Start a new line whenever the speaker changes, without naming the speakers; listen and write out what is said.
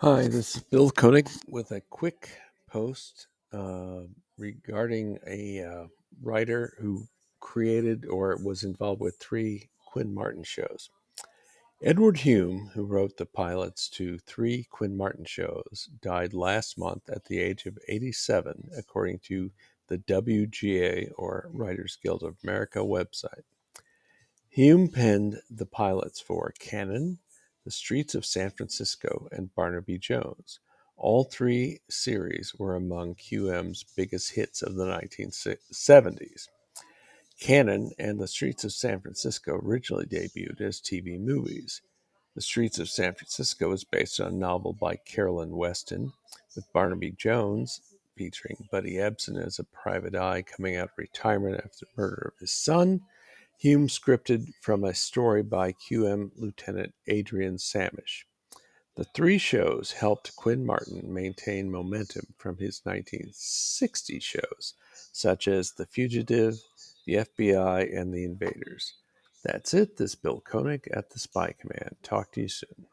Hi, this is Bill Koenig with a quick post uh, regarding a uh, writer who created or was involved with three Quinn Martin shows. Edward Hume, who wrote the pilots to three Quinn Martin shows, died last month at the age of 87, according to the WGA or Writers Guild of America website. Hume penned the pilots for Cannon, The Streets of San Francisco, and Barnaby Jones. All three series were among QM's biggest hits of the 1970s. Cannon and The Streets of San Francisco originally debuted as TV movies. The Streets of San Francisco is based on a novel by Carolyn Weston, with Barnaby Jones featuring Buddy Ebsen as a private eye coming out of retirement after the murder of his son Hume scripted from a story by QM Lieutenant Adrian Samish. The three shows helped Quinn Martin maintain momentum from his 1960 shows, such as The Fugitive, The FBI, and The Invaders. That's it. This is Bill Koenig at the Spy Command. Talk to you soon.